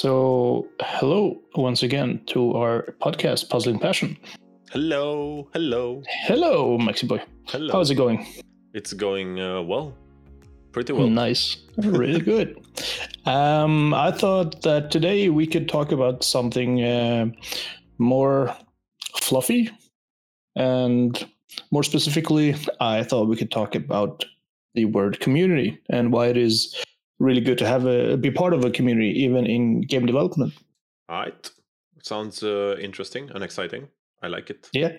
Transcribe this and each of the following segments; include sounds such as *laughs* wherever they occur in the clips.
So, hello once again to our podcast, Puzzling Passion. Hello, hello, Hello, Maxi Boy. hello. How's it going? It's going uh, well, pretty well. Nice. Really good. Um, I thought that today we could talk about something uh, more fluffy. And more specifically, I thought we could talk about the word community and why it is really good to have a be part of a community, even in game development. All right, sounds uh, interesting and exciting. I like it. Yeah.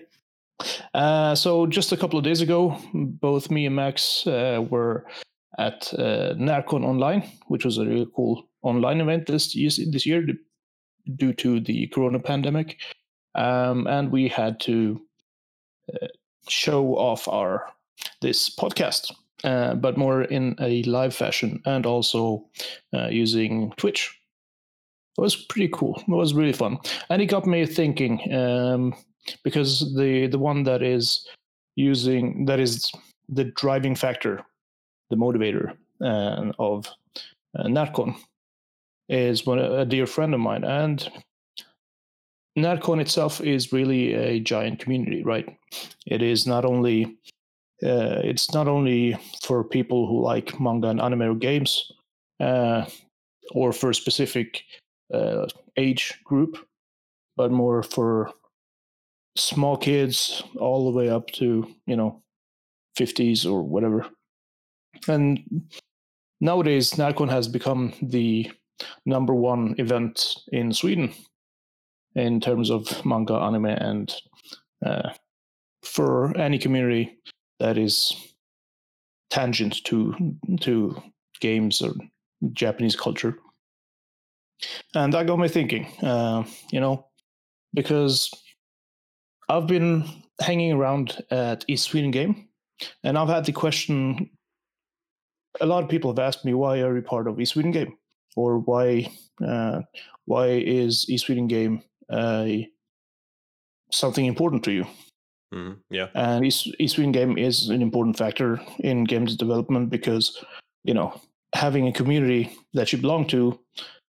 Uh, so just a couple of days ago, both me and Max uh, were at uh, Narcon Online, which was a really cool online event this year, this year due to the Corona pandemic, um, and we had to uh, show off our this podcast, uh, but more in a live fashion, and also uh, using Twitch. It was pretty cool. It was really fun, and it got me thinking. Um, because the the one that is using that is the driving factor, the motivator uh, of uh, Narcon is one a dear friend of mine, and Narcon itself is really a giant community, right? It is not only uh, it's not only for people who like manga and anime or games, uh, or for a specific uh, age group, but more for small kids all the way up to you know 50s or whatever. And nowadays narcon has become the number one event in sweden in terms of manga anime and uh, for any community that is tangent to to games or japanese culture and that got me thinking uh, you know because I've been hanging around at East Sweden Game, and I've had the question. A lot of people have asked me why are you part of East Sweden Game, or why uh, why is East Sweden Game uh, something important to you? Hmm Yeah, And East, East Sweden Game is an important factor in games development because you know having a community that you belong to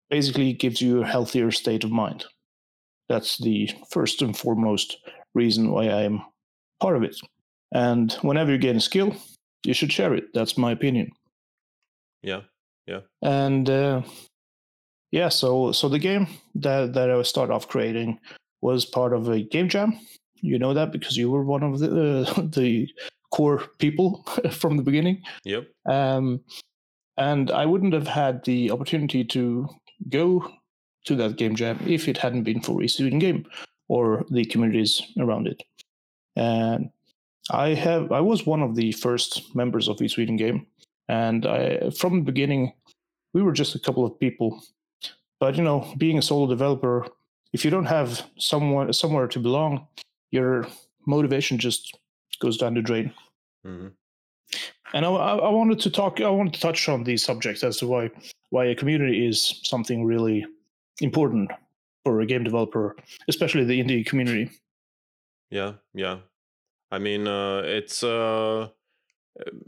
basically gives you a healthier state of mind. That's the first and foremost reason why I am part of it. And whenever you gain a skill, you should share it. That's my opinion. Yeah. Yeah, And uh, yeah, so so the game that that I started off creating was part of a game jam. You know that because you were one of the uh, *laughs* the core people *laughs* from the beginning. yep. Um, and I wouldn't have had the opportunity to go to that game jam if it hadn't been for East Sweden Game or the communities around it. And I have I was one of the first members of East Sweden Game, and I, from the beginning, we were just a couple of people. But you know, being a solo developer, if you don't have someone somewhere to belong, your motivation just goes down the drain. hmm And I, I I wanted to talk. I wanted to touch on these subjects as to why why a community is something really important for a game developer, especially the indie community. Yeah, yeah. I mean, uh, it's uh,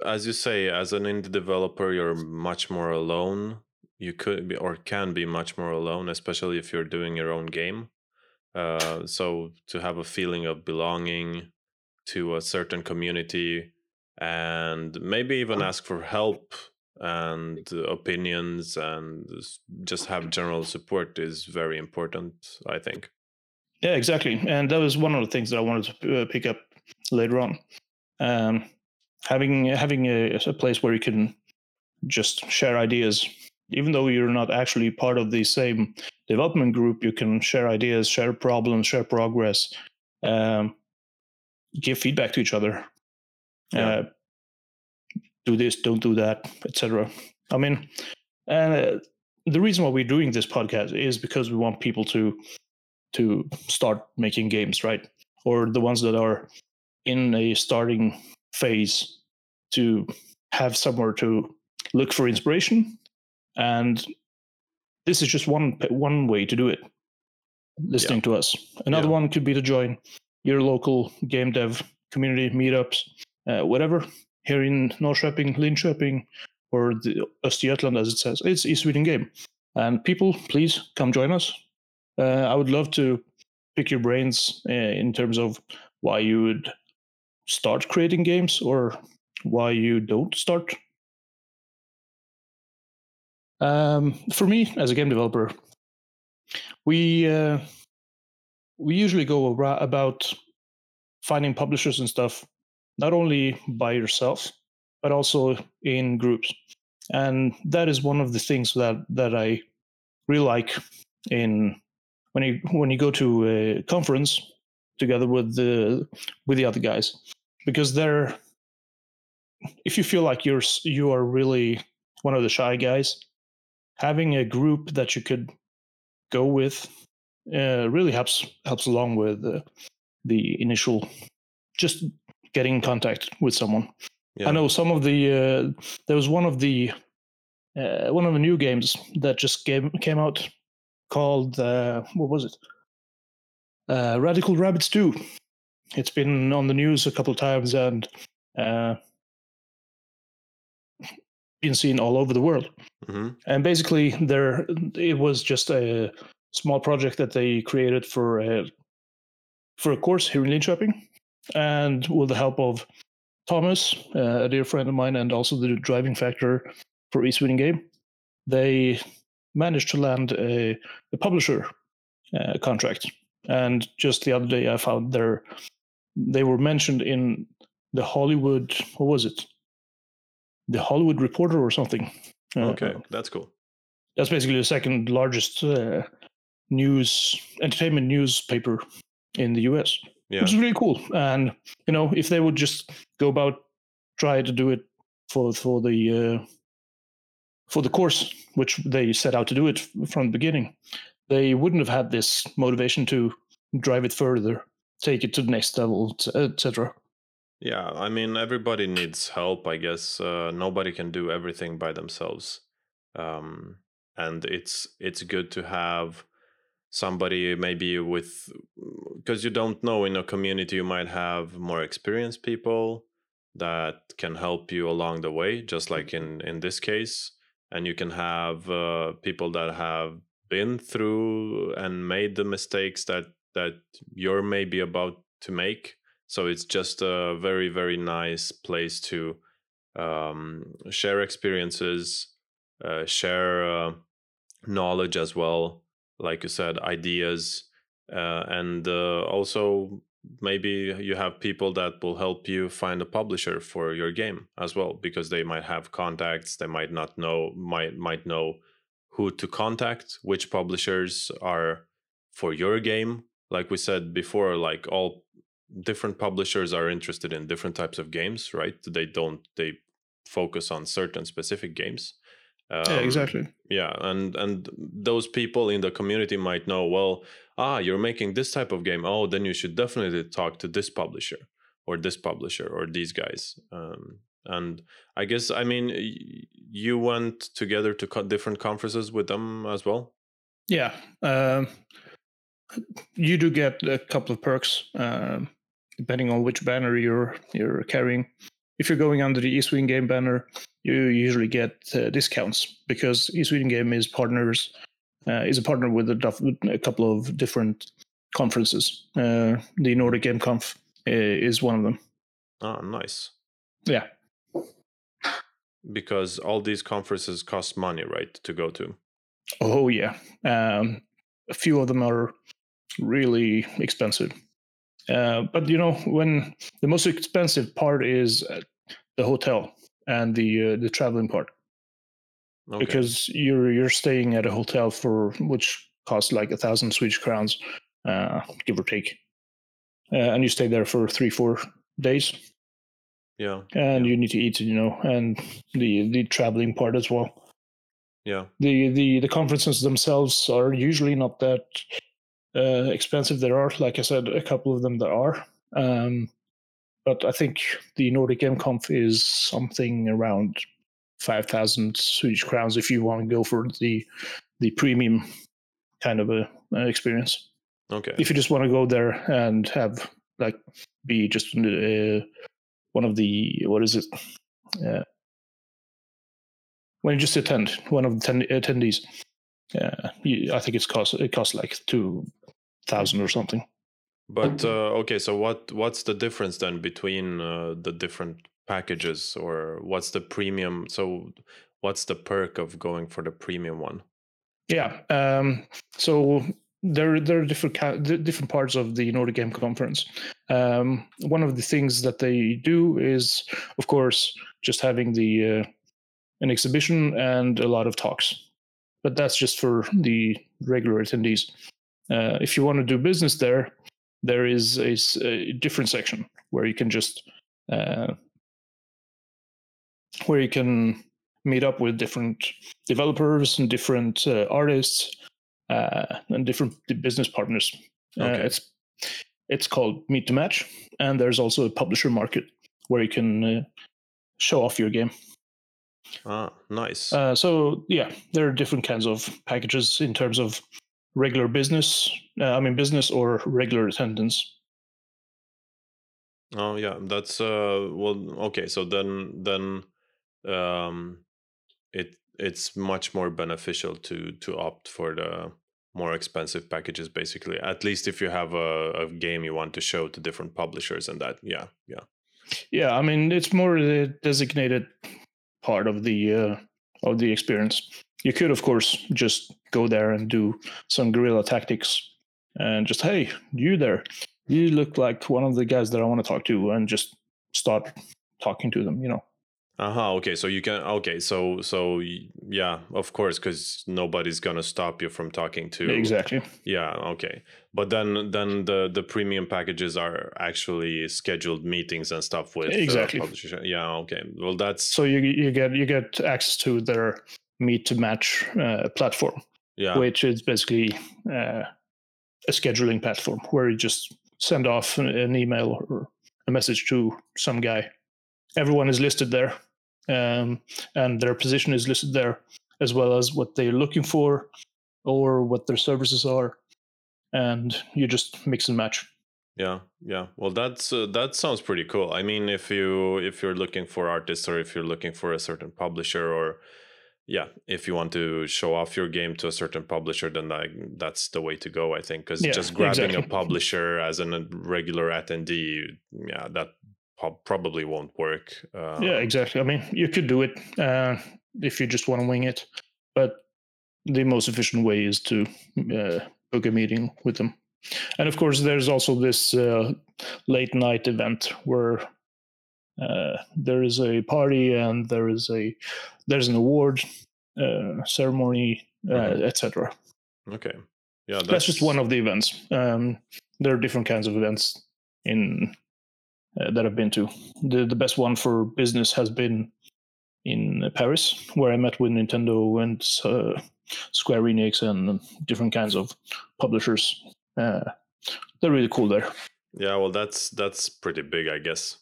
as you say, as an indie developer, you're much more alone. You could be or can be much more alone, especially if you're doing your own game. Uh, so to have a feeling of belonging to a certain community and maybe even ask for help and opinions and just have general support is very important i think Yeah, exactly. And that was one of the things that I wanted to uh, pick up later on. Um, having having a, a place where you can just share ideas, even though you're not actually part of the same development group, you can share ideas, share problems, share progress, um, give feedback to each other. Yeah. Uh, do this, don't do that, etc. I mean, uh, the reason why we're doing this podcast is because we want people to to start making games, right? Or the ones that are in a starting phase to have somewhere to look for inspiration. And this is just one one way to do it. Listening to us. Another Yeah. one could be to join your local game dev community meetups, uh, whatever. Here in Norrköping, Linköping, or the Östergötland, as it says, it's East Sweden Game. And people, please come join us. Uh, I would love to pick your brains uh, in terms of why you would start creating games or why you don't start. Um, for me, as a game developer, we uh, we usually go about finding publishers and stuff not only by yourself but also in groups. And that is one of the things that that i really like in when you when you go to a conference together with the with the other guys because they're if you feel like you're you are really one of the shy guys having a group that you could go with uh, really helps helps along with uh, the initial just getting in contact with someone. Yeah. I know some of the uh, there was one of the uh, one of the new games that just came came out called uh, what was it? Uh, Radical Rabbit Stew. It's been on the news a couple of times and uh, been seen all over the world. Mm-hmm. And basically, there it was just a small project that they created for a for a course here in Linköping, and with the help of Thomas, uh, a dear friend of mine, and also the driving factor for East Sweden Game, they managed to land a, a publisher uh, contract. And just the other day, I found their they were mentioned in the Hollywood. What was it? The Hollywood Reporter or something. Okay, uh, that's cool. That's basically the second largest uh, news entertainment newspaper in the US, yeah. which is really cool. And you know, if they would just go about try to do it for for the uh, for the course, which they set out to do it from the beginning, they wouldn't have had this motivation to drive it further, take it to the next level, etc. Yeah, I mean, everybody needs help. I guess uh, nobody can do everything by themselves, um, and it's it's good to have somebody maybe with because you don't know in a community you might have more experienced people that can help you along the way just like in in this case and you can have uh, people that have been through and made the mistakes that that you're maybe about to make so it's just a very very nice place to um, share experiences uh, share uh, knowledge as well like you said, ideas, uh, and uh, also maybe you have people that will help you find a publisher for your game as well, because they might have contacts, they might not know, might might know who to contact, which publishers are for your game. Like we said before, like all different publishers are interested in different types of games, right? They don't they focus on certain specific games. Um, yeah, exactly. Yeah, and and those people in the community might know. Well, ah, you're making this type of game. Oh, then you should definitely talk to this publisher or this publisher or these guys. Um, and I guess I mean you went together to cut different conferences with them as well. Yeah, um, you do get a couple of perks uh, depending on which banner you're you're carrying. If you're going under the East Sweden Game banner, you usually get uh, discounts because East Sweden Game is partners uh, is a partner with a, a, couple of different conferences. Uh, the Nordic Game Conf uh, is one of them. Oh, nice. Yeah. Because all these conferences cost money, right, to go to? Oh yeah, um, a few of them are really expensive. Uh, but you know, when the most expensive part is uh, the hotel and the uh, the traveling part okay. because you're you're staying at a hotel for which costs like a thousand Swedish crowns, uh, give or take, uh, and you stay there for three four days. Yeah, and yeah. you need to eat, you know, and the the traveling part as well. Yeah, the the the conferences themselves are usually not that uh, expensive. There are, like I said, a couple of them that are. Um, but I think the Nordic Game Conf is something around five thousand Swedish crowns if you want to go for the the premium kind of a, a experience. Okay. If you just want to go there and have like be just uh, one of the what is it? Uh, when you just attend one of the ten- attendees. uh, you, I think it's cost it costs like two thousand or something. But uh, okay, so what what's the difference then between uh, the different packages, or what's the premium? So what's the perk of going for the premium one? Yeah. Um, so there, there are different different parts of the Nordic Game Conference. Um, one of the things that they do is, of course, just having the uh, an exhibition and a lot of talks. But that's just for the regular attendees. Uh, if you want to do business there, there is a, a different section where you can just uh, where you can meet up with different developers and different uh, artists uh, and different business partners. Uh, okay. it's it's called Meet to Match, and there's also a publisher market where you can uh, show off your game. Ah, nice. Uh, so yeah, there are different kinds of packages in terms of regular business. Uh, I mean, business or regular attendance. Oh yeah, that's uh well okay. So then then um, it it's much more beneficial to to opt for the more expensive packages basically at least if you have a, a game you want to show to different publishers and that yeah yeah yeah i mean it's more the designated part of the uh, of the experience you could of course just go there and do some guerrilla tactics and just hey you there. You look like one of the guys that i want to talk to and just start talking to them you know? Uh-huh okay so you can okay so so yeah of course because nobody's gonna stop you from talking to exactly. Yeah okay. But then then the the premium packages are actually scheduled meetings and stuff with exactly. uh, yeah okay. Well that's so you you get you get access to their meet to match uh, platform yeah. which is basically uh, a scheduling platform where you just send off an email or a message to some guy. Everyone is listed there um, and their position is listed there as well as what they're looking for or what their services are and you just mix and match. Yeah yeah. Well that's uh, that sounds pretty cool. I mean if you if you're looking for artists or if you're looking for a certain publisher or yeah if you want to show off your game to a certain publisher then that, that's the way to go i think because yeah, just grabbing exactly. a publisher as a regular attendee yeah that probably won't work. Uh, yeah, exactly. I mean, you could do it uh, if you just want to wing it, but the most efficient way is to uh, book a meeting with them. And of course, there's also this uh, late night event where uh, there is a party and there is a there's an award uh, ceremony, mm-hmm. etc. Okay, yeah, that's... that's... just one of the events. Um, there are different kinds of events in uh, that I've been to. The the best one for business has been in Paris, where I met with Nintendo and uh, Square Enix and different kinds of publishers. Uh, they're really cool there. Yeah, well, that's that's pretty big, I guess.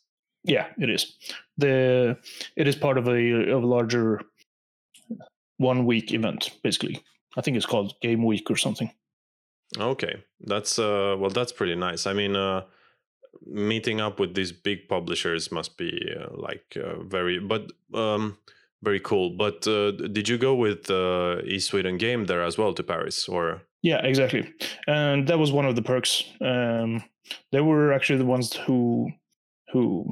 Yeah, it is. The it is part of a of a larger one week event, basically. I think it's called Game Week or something. Okay, that's uh, well, that's pretty nice. I mean, uh, meeting up with these big publishers must be uh, like uh, very but um very cool but uh, did you go with uh, east sweden game there as well to paris or yeah exactly and that was one of the perks um they were actually the ones who who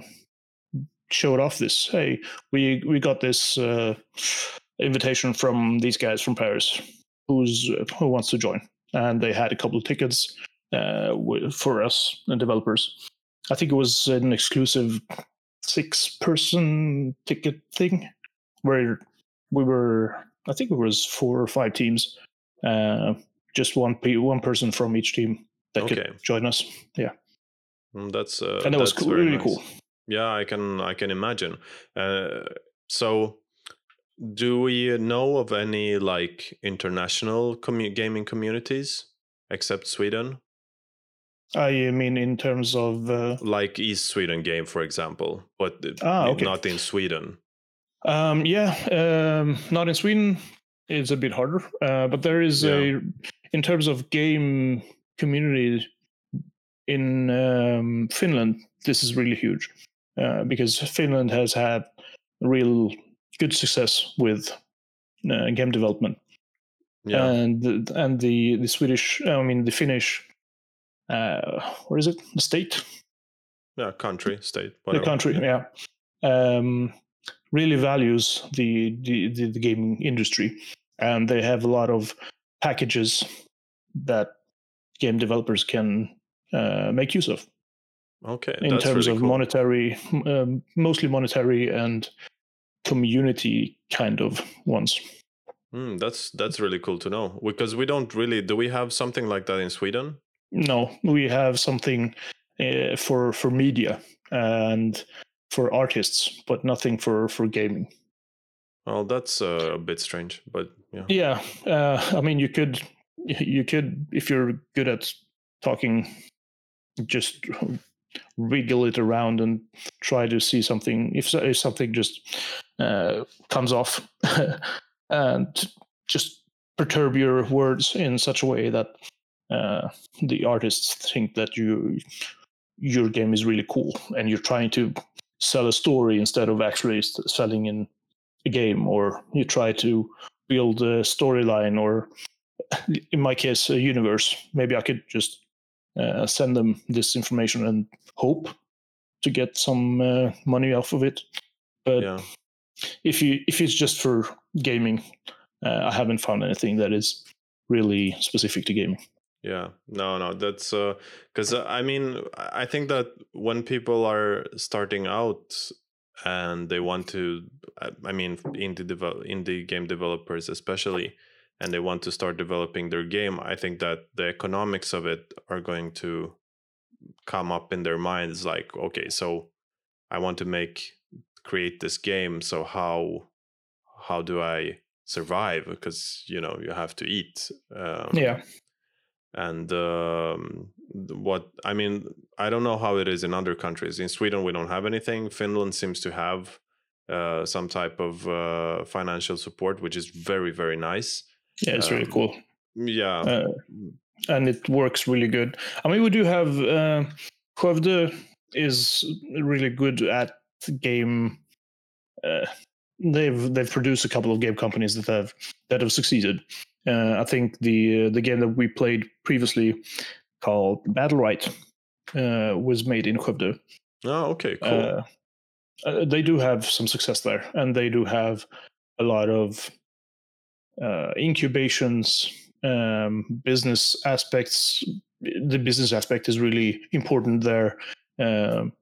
showed off this hey we we got this uh invitation from these guys from paris who's who wants to join and they had a couple of tickets uh, for us and developers I think it was an exclusive six person ticket thing where we were I think it was four or five teams. Uh, just one one person from each team that okay. could join us. Yeah. Mm, that's uh, and that was cool, really nice. cool. Yeah, I can I can imagine. Uh, so do we know of any like international commu- gaming communities except Sweden? I mean, in terms of uh... like East Sweden game, for example, but ah, okay. not in Sweden. Um, yeah, um, not in Sweden. It's a bit harder, uh, but there is yeah. a in terms of game community in um, Finland. This is really huge uh, because Finland has had real good success with uh, game development. Yeah. and the, and the the Swedish, I mean the Finnish, uh, where is it? The state, yeah. Country, state, the whatever. country, yeah, um, really values the, the the the gaming industry, and they have a lot of packages that game developers can uh, make use of Okay. in terms really of cool. monetary, um, mostly monetary and community kind of ones. Mm, that's that's really cool to know because we don't really do we have something like that in Sweden? No, we have something uh, for for media and for artists, but nothing for for gaming. Well, that's uh, a bit strange, but yeah. Yeah, uh, I mean, you could you could if you're good at talking, just wiggle it around and try to see something if, if something just uh, comes off *laughs* and just perturb your words in such a way that uh, the artists think that you your game is really cool and you're trying to sell a story instead of actually selling in a game or you try to build a storyline or *laughs* in my case a universe. Maybe i could just uh, send them this information and hope to get some uh, money off of it. But Yeah. if you if it's just for gaming uh, i haven't found anything that is really specific to gaming. Yeah, no, no, that's because uh, I mean, I think that when people are starting out and they want to, I- I mean, indie develop, indie game developers especially, and they want to start developing their game, I think that the economics of it are going to come up in their minds. Like, okay, so I want to make create this game, so how how do I survive? Because you know you have to eat. Um, yeah and um, what i mean i don't know how it is in other countries in sweden we don't have anything finland seems to have uh, some type of uh, financial support which is very very nice yeah it's really Um, cool yeah uh, and it works really good. I mean, we do have uh, Skövde is really good at game. Uh, they've they've produced a couple of game companies that have that have succeeded. Uh, I think the the game that we played previously called Battlerite uh, was made in Skövde. oh okay cool Uh, uh, they do have some success there, and they do have a lot of uh, incubations, um, business aspects. The business aspect is really important there, um,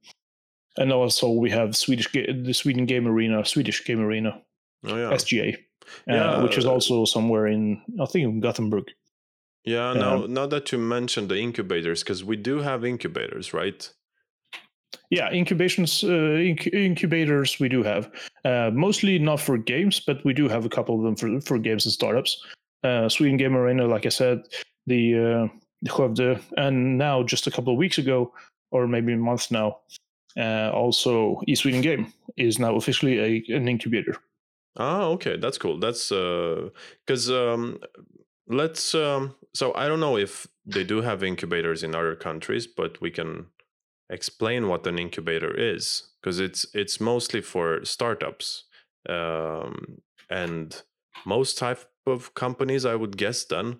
and also we have Swedish the Sweden Game Arena, Swedish Game Arena, oh yeah SGA, uh, Yeah, which is uh, also somewhere in I think in Gothenburg. yeah now now that you mentioned the incubators because we do have incubators right Yeah, incubations, uh, inc- incubators we do have. Uh, mostly not for games, but we do have a couple of them for, for games and startups. Uh, Sweden Game Arena, like I said, the uh, Skövde, and now just a couple of weeks ago, or maybe a month now, uh, also East Sweden Game is now officially a, an incubator. Ah, okay, that's cool. That's because um, let's. Um, so I don't know if they do have incubators in other countries, but we can explain what an incubator is because it's it's mostly for startups um, and most type of companies. I would guess then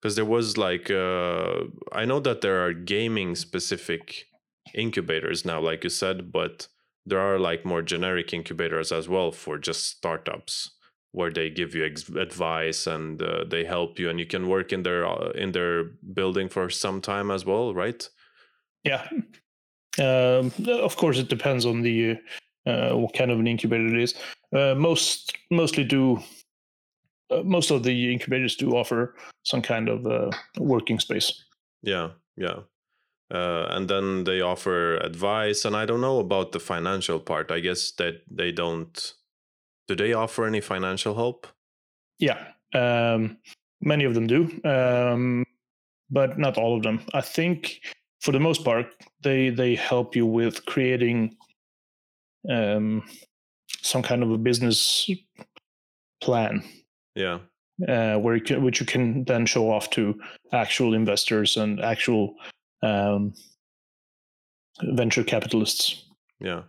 because there was like uh, I know that there are gaming specific incubators now, like you said, but there are like more generic incubators as well for just startups where they give you ex- advice and uh, they help you and you can work in their uh, in their building for some time as well right Yeah. Um, of course, it depends on the uh, what kind of an incubator it is. Uh, most mostly do. Uh, most of the incubators do offer some kind of uh, working space. yeah yeah uh, and then they offer advice and i don't know about the financial part i guess that they don't do they offer any financial help Yeah, um, many of them do, um, but not all of them. I think for the most part, they they help you with creating um, some kind of a business plan yeah uh, where you can, which you can then show off to actual investors and actual um, venture capitalists. yeah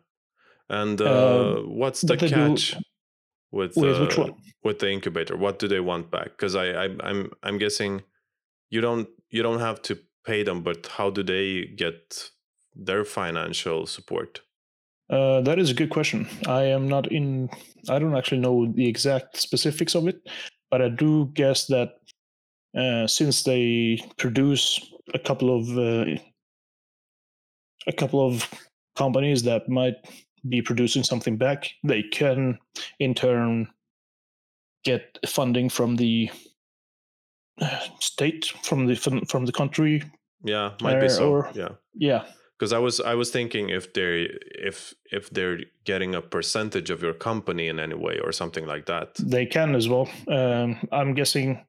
and uh, Um, what's the they do- catch with With which uh, one? with the incubator? What do they want back? Because I, I I'm I'm guessing you don't you don't have to pay them, but how do they get their financial support? Uh, that is a good question. I am not in. I don't actually know the exact specifics of it, but I do guess that uh, since they produce a couple of uh, a couple of companies that might be producing something back, they can in turn get funding from the state, from the from, the country. Yeah, might be Uh, so. or- yeah. Yeah, because i was i was thinking if they if if they're getting a percentage of your company in any way or something like that they can as well. Um, I'm guessing.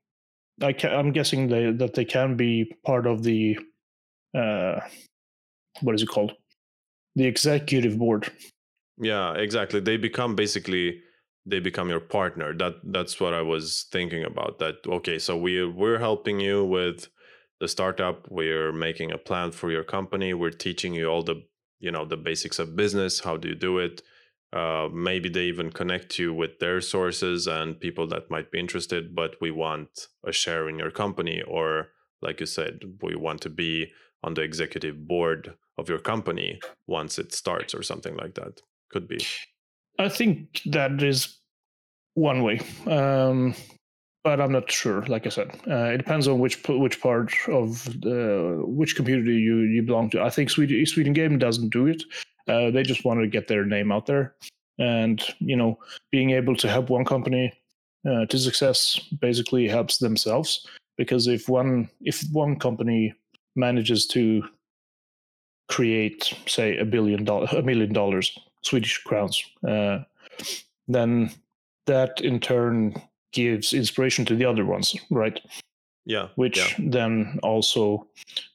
I ca- I'm guessing they, that they can be part of the. Uh, what is it called? The executive board. yeah exactly they become basically they become your partner. That that's what i was thinking about that okay so we we're helping you with the startup we're making a plan for your company we're teaching you all the you know the basics of business how do you do it? Uh, maybe they even connect you with their sources and people that might be interested but we want a share in your company or like you said we want to be on the executive board of your company once it starts or something like that. Could be I think that is one way, um, but I'm not sure. Like I said, uh, it depends on which which part of the which community you you belong to. I think Sweden Sweden Game doesn't do it. Uh, they just want to get their name out there, and you know, being able to help one company uh, to success basically helps themselves because if one if one company manages to create say a billion dollar a million dollars Swedish crowns, uh, then that in turn gives inspiration to the other ones, right? yeah Which yeah. then also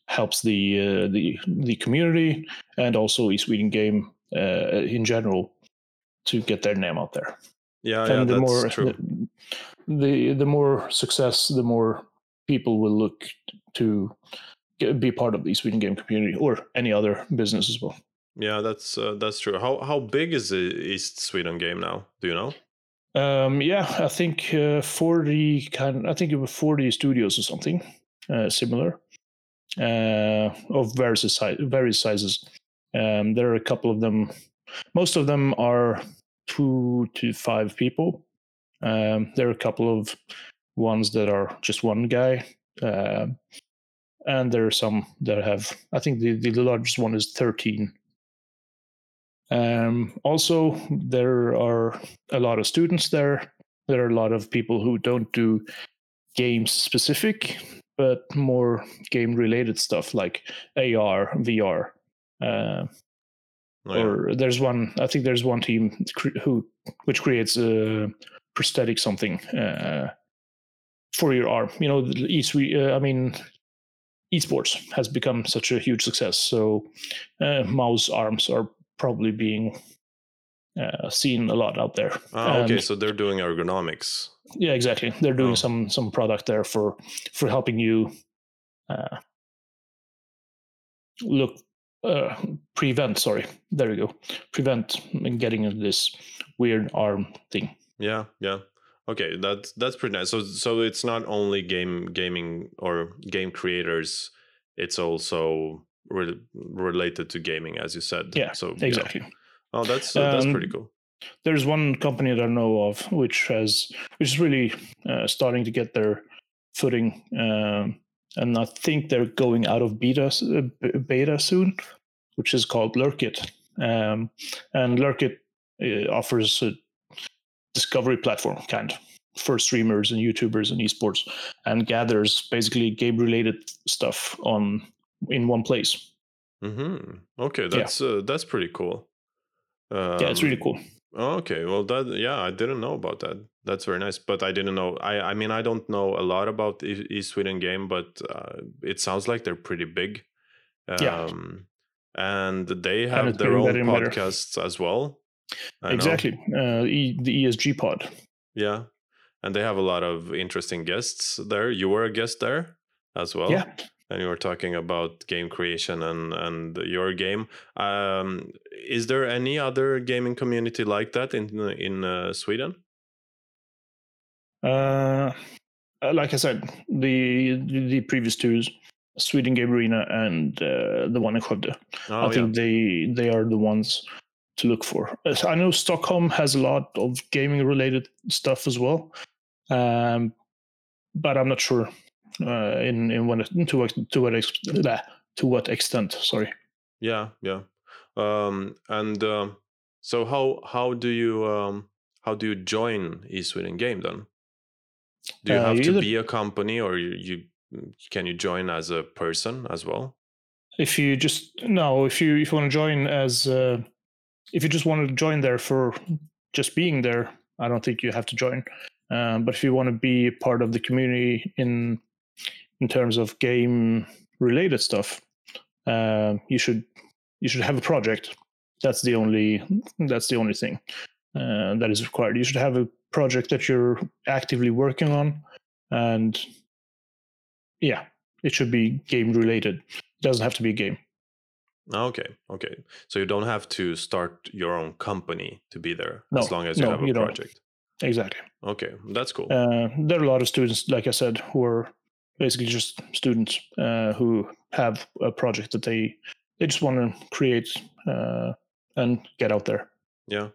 helps the uh, the the community and also East Sweden Game uh, in general to get their name out there. yeah yeah and the that's more true The, the the more success, the more people will look to get, be part of the East Sweden Game community or any other business as well. Yeah that's uh, that's true how how big is the east sweden game now do you know Um, yeah, I think uh, forty kind. I think it was forty studios or something uh, similar, uh, of various si- various sizes. Um, there are a couple of them. Most of them are two to five people. Um, there are a couple of ones that are just one guy, um and there are some that have. I think the the largest one is thirteen um, also, there are a lot of students there. There are a lot of people who don't do games specific, but more game related stuff like AR, VR. Uh, Oh, yeah. or there's one, I think there's one team who which creates a prosthetic something uh, for your arm. You know, the East, uh, I mean, esports has become such a huge success. So uh, mouse arms are probably being uh, seen a lot out there. Ah, okay And- so they're doing ergonomics yeah, exactly. They're doing Oh. some some product there for for helping you uh, look uh, prevent. Sorry, there you go. Prevent getting this weird arm thing. Yeah, yeah. Okay, that's that's pretty nice. So so it's not only game gaming or game creators, it's also re- related to gaming, as you said. Yeah, so Exactly. Oh, that's uh, that's pretty Um, cool. There's one company that I know of which has which is really uh, starting to get their footing, um, and I think they're going out of beta uh, beta soon, which is called Lurkit. Um, and Lurkit uh, offers a discovery platform kind of for streamers and YouTubers and esports, and gathers basically game related stuff on in one place. Mm-hmm. Okay, that's uh, that's pretty cool. Um, yeah, it's really cool. Okay, well that yeah, I didn't know about that. That's very nice, but I didn't know. I I mean, I don't know a lot about E- East Sweden game, but uh, it sounds like they're pretty big. Yeah. Um, and they have it's their own and better. podcasts as well. I. Exactly. Uh, e, the ESG pod. Yeah, and they have a lot of interesting guests there. You were a guest there as well. Yeah. And you were talking about game creation and and your game. Um, is there any other gaming community like that in in uh, Sweden? Uh, uh, like I said, the the previous two, Sweden Game Arena and uh, the one in Skövde. Oh, I yeah. think they they are the ones to look for. I know Stockholm has a lot of gaming related stuff as well, um, but I'm not sure uh, in in what to what to what ex- to what extent. Sorry. Yeah, yeah. Um, and um, so how how do you um, how do you join East Sweden Game then? Do you Uh, have you to either- be a company, or you, you can you join as a person as well? If you just no, if you if you want to join as uh, if you just want to join there for just being there, I don't think you have to join. Um, but if you want to be part of the community in in terms of game related stuff, uh, you should you should have a project. That's the only that's the only thing uh, that is required. You should have a project that you're actively working on, and yeah, it should be game related. It doesn't have to be a game. Okay, okay. So you don't have to start your own company to be there No, as long as you no, have a you don't. project. Exactly. Okay, that's cool. Uh, there are a lot of students, like I said, who are basically just students uh, who have a project that they they just want to create uh, and get out there. Yeah.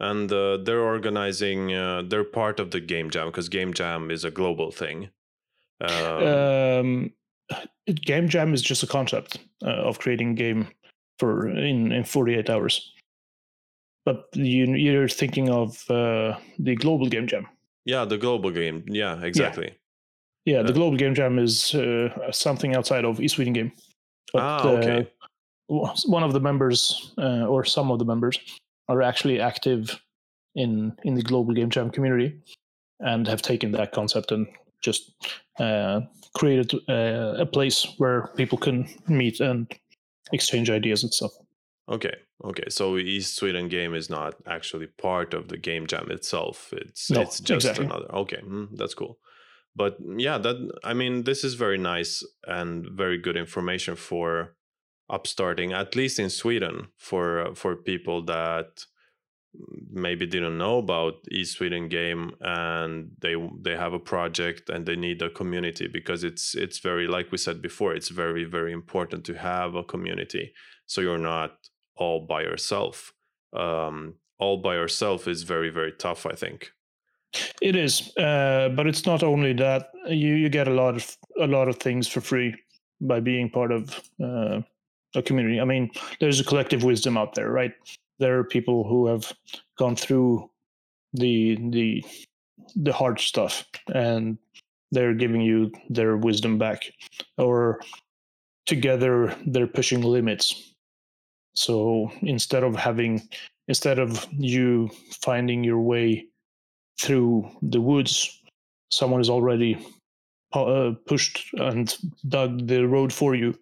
And uh, they're organizing, uh, they're part of the Game Jam because Game Jam is a global thing. Um, Um, it- game jam is just a concept uh, of creating game for in in 48 hours. But you you're thinking of uh, the global game jam. yeah, the global game. Yeah, exactly. Yeah, the Uh, global game jam is uh, something outside of East Sweden Game. Ah, okay. uh, one of the members, uh, or some of the members, are actually active in in the global game jam community, and have taken that concept and just uh, created uh, a place where people can meet and exchange ideas and stuff. Okay, okay. So East Sweden Game is not actually part of the Game Jam itself. It's No, it's just exactly. another. Okay, mm, that's cool. But yeah, that I mean, this is very nice and very good information for upstarting, at least in Sweden, for uh, for people that maybe didn't know about East Sweden Game and they they have a project and they need a community because it's it's very like we said before, it's very very important to have a community so you're not all by yourself. Um, all by yourself is very very tough, I think. It is, uh, but it's not only that. You you get a lot of a lot of things for free by being part of uh, a community. I mean, there's a collective wisdom out there, right? There are people who have gone through the the the hard stuff, and they're giving you their wisdom back, or together they're pushing limits. So instead of having, instead of you finding your way through the woods, someone has already uh, pushed and dug the road for you.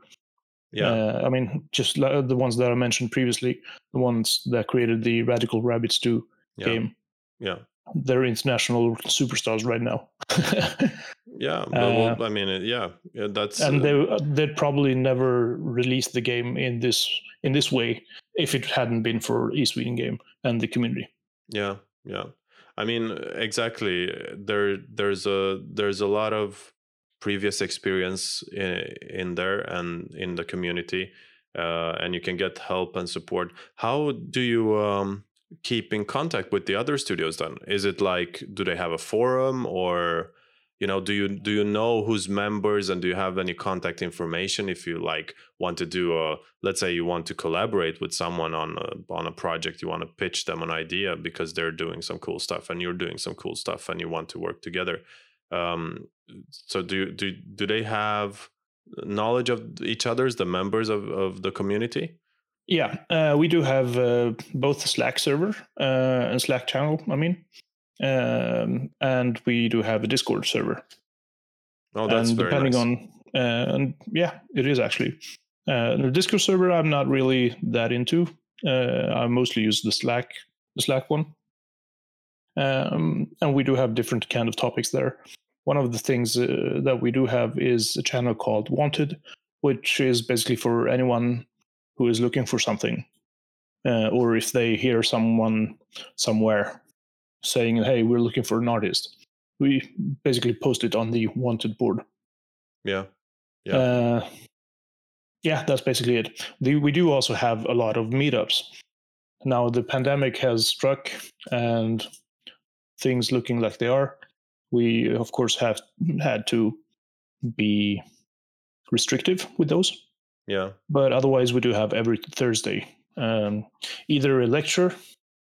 Yeah, Uh, I mean, just li- the ones that I mentioned previously, the ones that created the Radical Rabbit Stew yeah, game, yeah, they're international superstars right now. *laughs* yeah. But, well, I mean, yeah, yeah. That's Uh, and uh, they they'd probably never release the game in this in this way if it hadn't been for East Sweden Game and the community. Yeah, yeah. I mean, exactly. There, there's a there's a lot of previous experience in, in there and in the community, uh, and you can get help and support. How do you um, keep in contact with the other studios? Then is it like do they have a forum or you know do you do you know who's members and do you have any contact information if you like want to do a let's say you want to collaborate with someone on a, on a project you want to pitch them an idea because they're doing some cool stuff and you're doing some cool stuff and you want to work together um, so do do do they have knowledge of each other's the members of, of the community Yeah, uh, we do have uh, both Slack server uh, and Slack channel. I mean, um, and we do have a Discord server. oh that's and very depending nice on, uh, and yeah, it is actually uh, the Discord server. I'm not really that into. Uh, I mostly use the Slack, the Slack one, um, and we do have different kind of topics there. One of the things uh, that we do have is a channel called Wanted, which is basically for anyone who is looking for something, uh, or if they hear someone somewhere saying, "Hey, we're looking for an artist," we basically post it on the wanted board. Yeah. Yeah. Uh, yeah, that's basically it. The, we do also have a lot of meetups. Now the pandemic has struck and things looking like they are. We of course have had to be restrictive with those. Yeah. But otherwise, we do have every Thursday um, either a lecture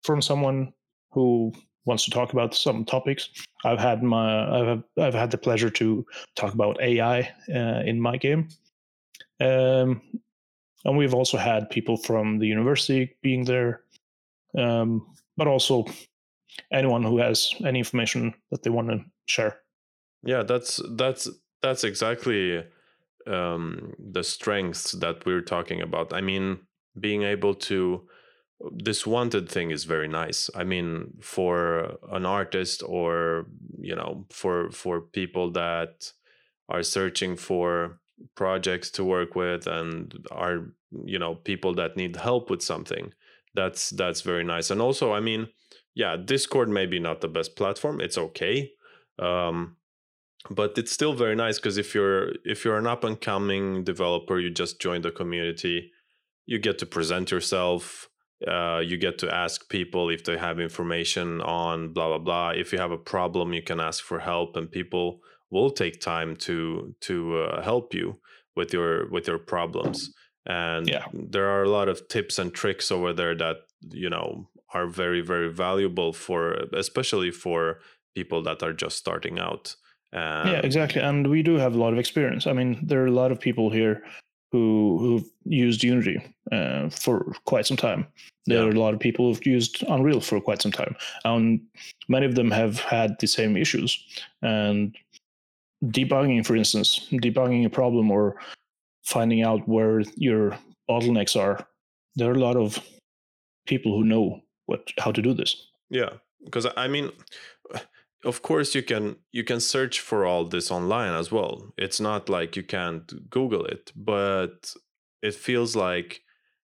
from someone who wants to talk about some topics. I've had my I've I've had the pleasure to talk about AI uh, in my game, um, and we've also had people from the university being there, um, but also anyone who has any information that they want to share. Yeah, that's that's that's exactly um, the strengths that we're talking about. I mean, being able to this wanted thing is very nice. I mean for an artist or you know for for people that are searching for projects to work with and are you know people that need help with something that's that's very nice. And also i mean yeah discord maybe not the best platform it's okay um but it's still very nice because if you're if you're an up and coming developer you just join the community you get to present yourself uh, you get to ask people if they have information on blah blah blah if you have a problem you can ask for help and people will take time to to uh, help you with your with your problems and Yeah. there are a lot of tips and tricks over there that you know are very very valuable for especially for people that are just starting out um, yeah, exactly. And we do have a lot of experience. I mean, there are a lot of people here who who've used Unity uh, for quite some time. There Yeah. are a lot of people who've used Unreal for quite some time, and many of them have had the same issues. And debugging, for instance, debugging a problem or finding out where your bottlenecks are, there are a lot of people who know what how to do this. Yeah, because I mean, of course you can you can search for all this online as well. It's not like you can't Google it, but it feels like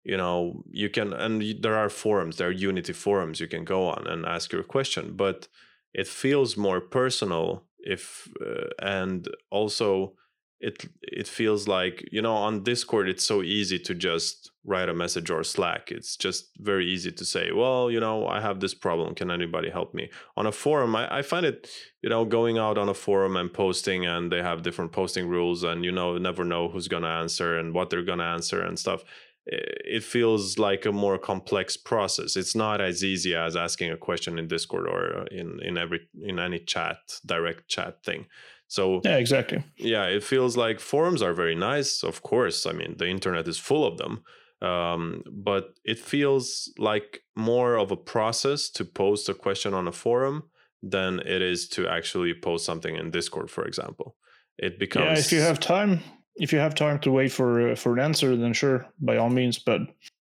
you know you can and there are forums, there are Unity forums you can go on and ask your question, but it feels more personal if uh, and also it it feels like you know on discord it's so easy to just write a message or slack. It's just very easy to say well you know i have this problem. Can anybody help me? On a forum I, I find it you know going out on a forum and posting and they have different posting rules and you know never know who's gonna answer and what they're gonna answer and stuff. It feels like a more complex process. It's not as easy as asking a question in discord or uh, in in every in any chat direct chat thing so Yeah, exactly. yeah it feels like forums are very nice of course i mean the internet is full of them um, but it feels like more of a process to post a question on a forum than it is to actually post something in discord for example it becomes Yeah, if you have time, if you have time to wait for uh, for an answer, then sure, by all means. But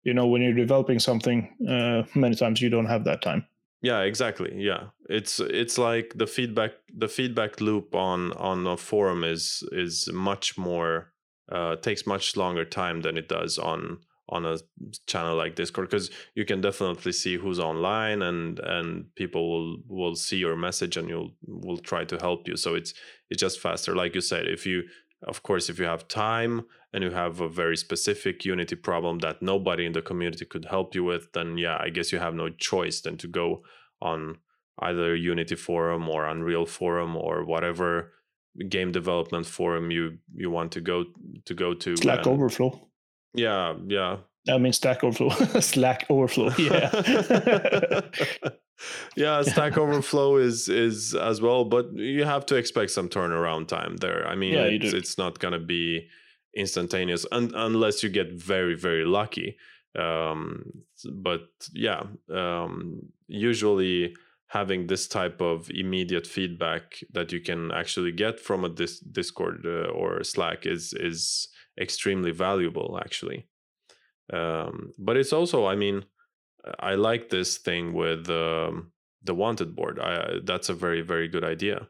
you know, when you're developing something, uh, many times you don't have that time. Yeah exactly yeah. It's it's like the feedback the feedback loop on on a forum is is much more uh takes much longer time than it does on on a channel like discord because you can definitely see who's online and and people will will see your message and you'll will try to help you. So it's it's just faster. Like you said if you of course if you have time and you have a very specific unity problem that nobody in the community could help you with then yeah i guess you have no choice than to go on either unity forum or unreal forum or whatever game development forum you you want to go to go to Slack and- Overflow. yeah yeah I mean, Stack Overflow. *laughs* Slack Overflow. Yeah. *laughs* yeah stack overflow is is as well but you have to expect some turnaround time there i mean Yeah, it's, it's not going to be instantaneous un- unless you get very very lucky um but yeah um usually having this type of immediate feedback that you can actually get from a dis- discord uh, or slack is is extremely valuable actually um but it's also i mean I like this thing with um, the wanted board. I, that's a very very good idea.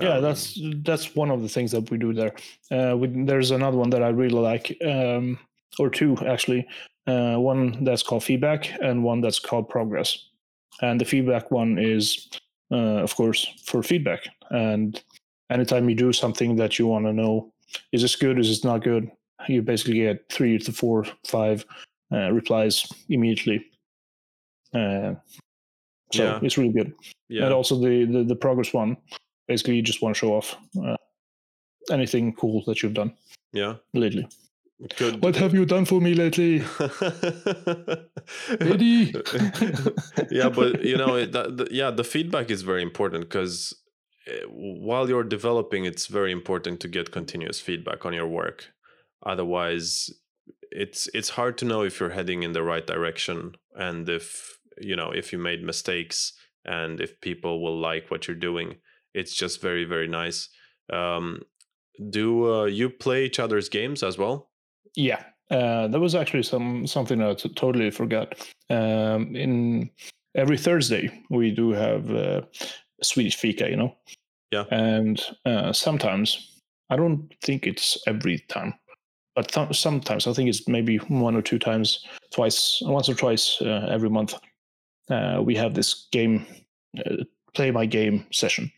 Yeah, Um, that's that's one of the things that we do there. Uh, we, there's another one that I really like, um, or two actually. Uh, one that's called feedback, and one that's called progress. And the feedback one is uh, of course, for feedback. And anytime you do something that you want to know, is this good? Is this not good? You basically get three to four, five uh, replies immediately. Uh, so Yeah. it's really good. Yeah. And also the, the the progress one. Basically, you just want to show off uh, anything cool that you've done yeah. lately. Good. What have you done for me lately? *laughs* Eddie. *laughs* yeah, but you know, it, that, the, yeah, the feedback is very important because while you're developing, it's very important to get continuous feedback on your work. Otherwise, it's it's hard to know if you're heading in the right direction and if you know if you made mistakes and if people will like what you're doing. It's just very very nice. Um, do uh, you play each other's games as well? Yeah, uh, that was actually some something I t- totally forgot. Um, in every Thursday we do have uh, Swedish fika, you know. Yeah. And uh, sometimes I don't think it's every time, but th- sometimes I think it's maybe one or two times, twice, once or twice uh, every month. Uh, we have this game, uh, play my game session.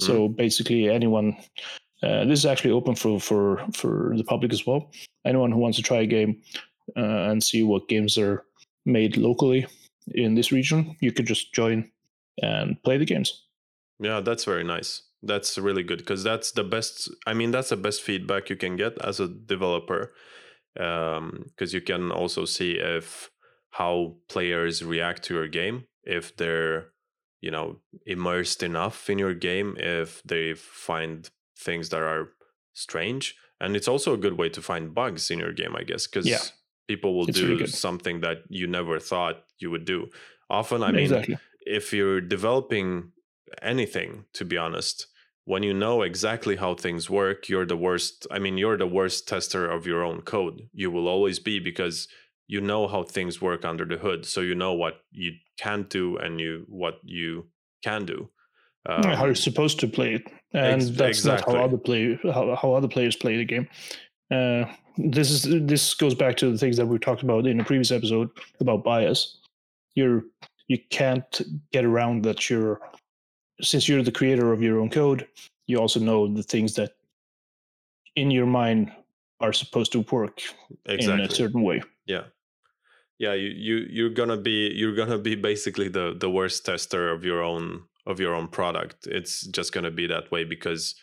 So basically, anyone. Uh, this is actually open for for for the public as well anyone who wants to try a game uh, and see what games are made locally in this region, you could just join and play the games. Yeah, that's very nice. That's really good because that's the best. I mean, that's the best feedback you can get as a developer, because you can also see if how players react to your game, if they're you know immersed enough in your game, if they find things that are strange, and it's also a good way to find bugs in your game, I guess, because Yeah. people will It's do really something that you never thought you would do. Often, I mean, exactly. if you're developing anything, to be honest, when you know exactly how things work, you're the worst. I mean, you're the worst tester of your own code. You will always be because you know how things work under the hood. So you know what you can't do and you what you can do. how Um, you're supposed to play it, and ex- that's not how other play how, how other players play the game. Uh, this is this goes back to the things that we talked about in a previous episode about bias. You're you can't get around that. You're since you're the creator of your own code, you also know the things that in your mind are supposed to work in a certain way. Yeah. Yeah, you, you you're gonna be you're gonna be basically the the worst tester of your own of your own product. It's just gonna be that way because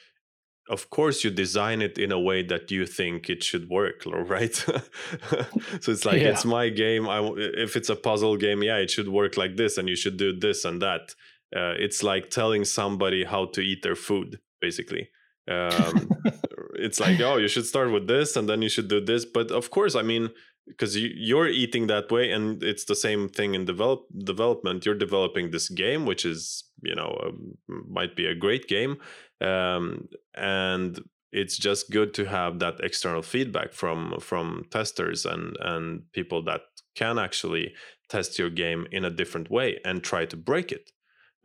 of course you design it in a way that you think it should work, *laughs* right? *laughs* so it's like Yeah. it's my game. I if it's a puzzle game, yeah, it should work like this, and you should do this and that. Uh, it's like telling somebody how to eat their food, basically. Um, *laughs* it's like oh you should start with this and then you should do this but of course i mean because you, you're eating that way and it's the same thing in develop development. You're developing this game which is you know um, might be a great game um, and it's just good to have that external feedback from from testers and and people that can actually test your game in a different way and try to break it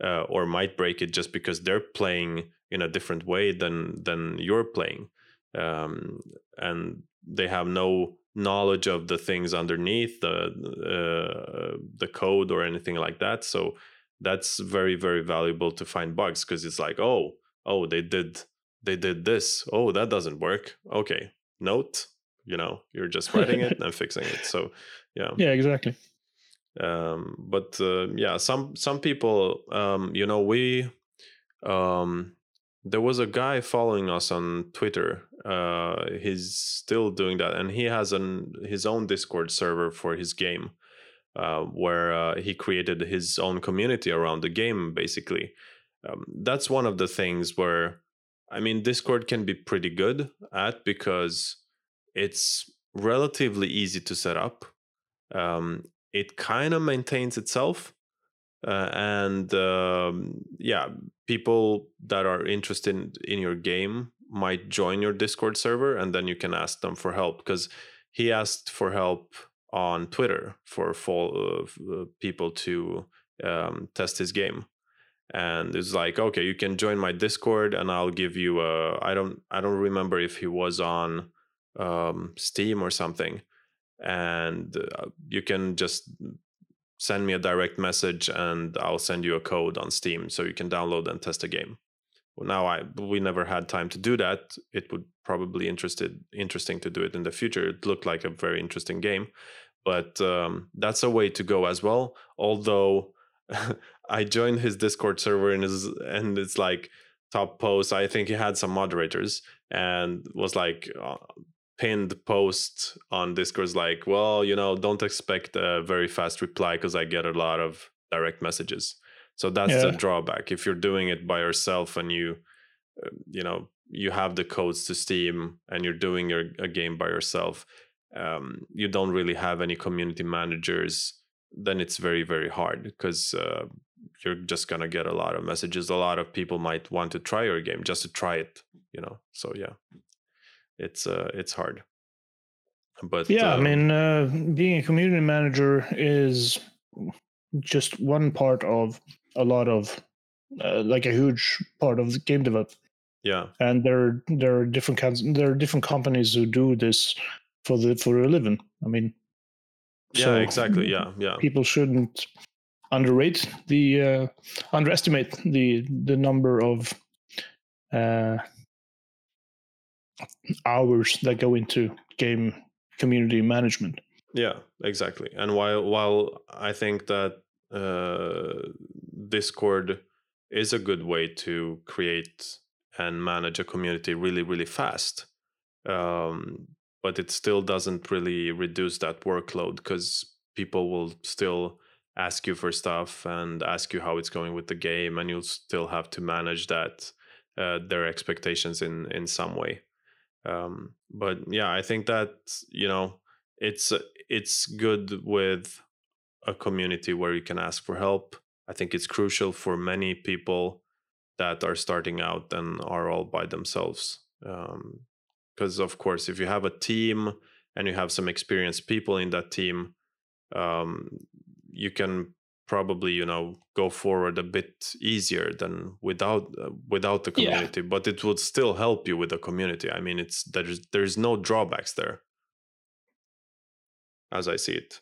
uh, or might break it just because they're playing in a different way than than you're playing. Um, and they have no knowledge of the things underneath the uh, the code or anything like that. So that's very very valuable to find bugs because it's like oh oh they did they did this. Oh that doesn't work. Okay note you know you're just writing it and fixing it. So yeah. Yeah, exactly. um but uh, yeah some some people um you know we um there was a guy following us on twitter uh he's still doing that and he has an his own discord server for his game uh where uh, he created his own community around the game basically. Um, that's one of the things where i mean discord can be pretty good at because it's relatively easy to set up. Um, it kind of maintains itself uh, and um, yeah people that are interested in, your game might join your discord server and then you can ask them for help because he asked for help on twitter for full, uh, people to um, test his game. And it's like okay you can join my discord and i'll give you a i don't i don't remember if he was on um, steam or something. And uh, you can just send me a direct message and I'll send you a code on Steam so you can download and test a game. Well, now I we never had time to do that. It would probably interested interesting to do it in the future. It looked like a very interesting game, but um, that's a way to go as well. Although *laughs* I joined his Discord server and is and it's like top post. I think he had some moderators and was like uh, pinned post on Discord is like, well, you know, don't expect a very fast reply because I get a lot of direct messages. So that's yeah. the drawback. If you're doing it by yourself and you, uh, you know, you have the codes to Steam and you're doing your a game by yourself, um, you don't really have any community managers. Then it's very very hard because uh, you're just gonna get a lot of messages. A lot of people might want to try your game just to try it, you know. So yeah, it's uh, it's hard. But yeah, um, I mean, uh, being a community manager is just one part of a lot of uh, like a huge part of the game development. Yeah, and there there are different kinds. There are different companies who do this for the for a living. I mean, yeah, so exactly. Yeah, yeah. People shouldn't underrate the uh, underestimate the the number of uh, hours that go into game community management. Yeah, exactly. And while while I think that uh, Discord is a good way to create and manage a community really really fast, um, but it still doesn't really reduce that workload because people will still ask you for stuff and ask you how it's going with the game, and you'll still have to manage that uh, their expectations in in some way. Um, but yeah, I think that you know it's it's good with a community where you can ask for help. I think it's crucial for many people that are starting out and are all by themselves. Because, um, of course, if you have a team and you have some experienced people in that team, um, you can probably you know go forward a bit easier than without uh, without the community yeah. but it would still help you with the community i mean it's there's there's no drawbacks there as i see it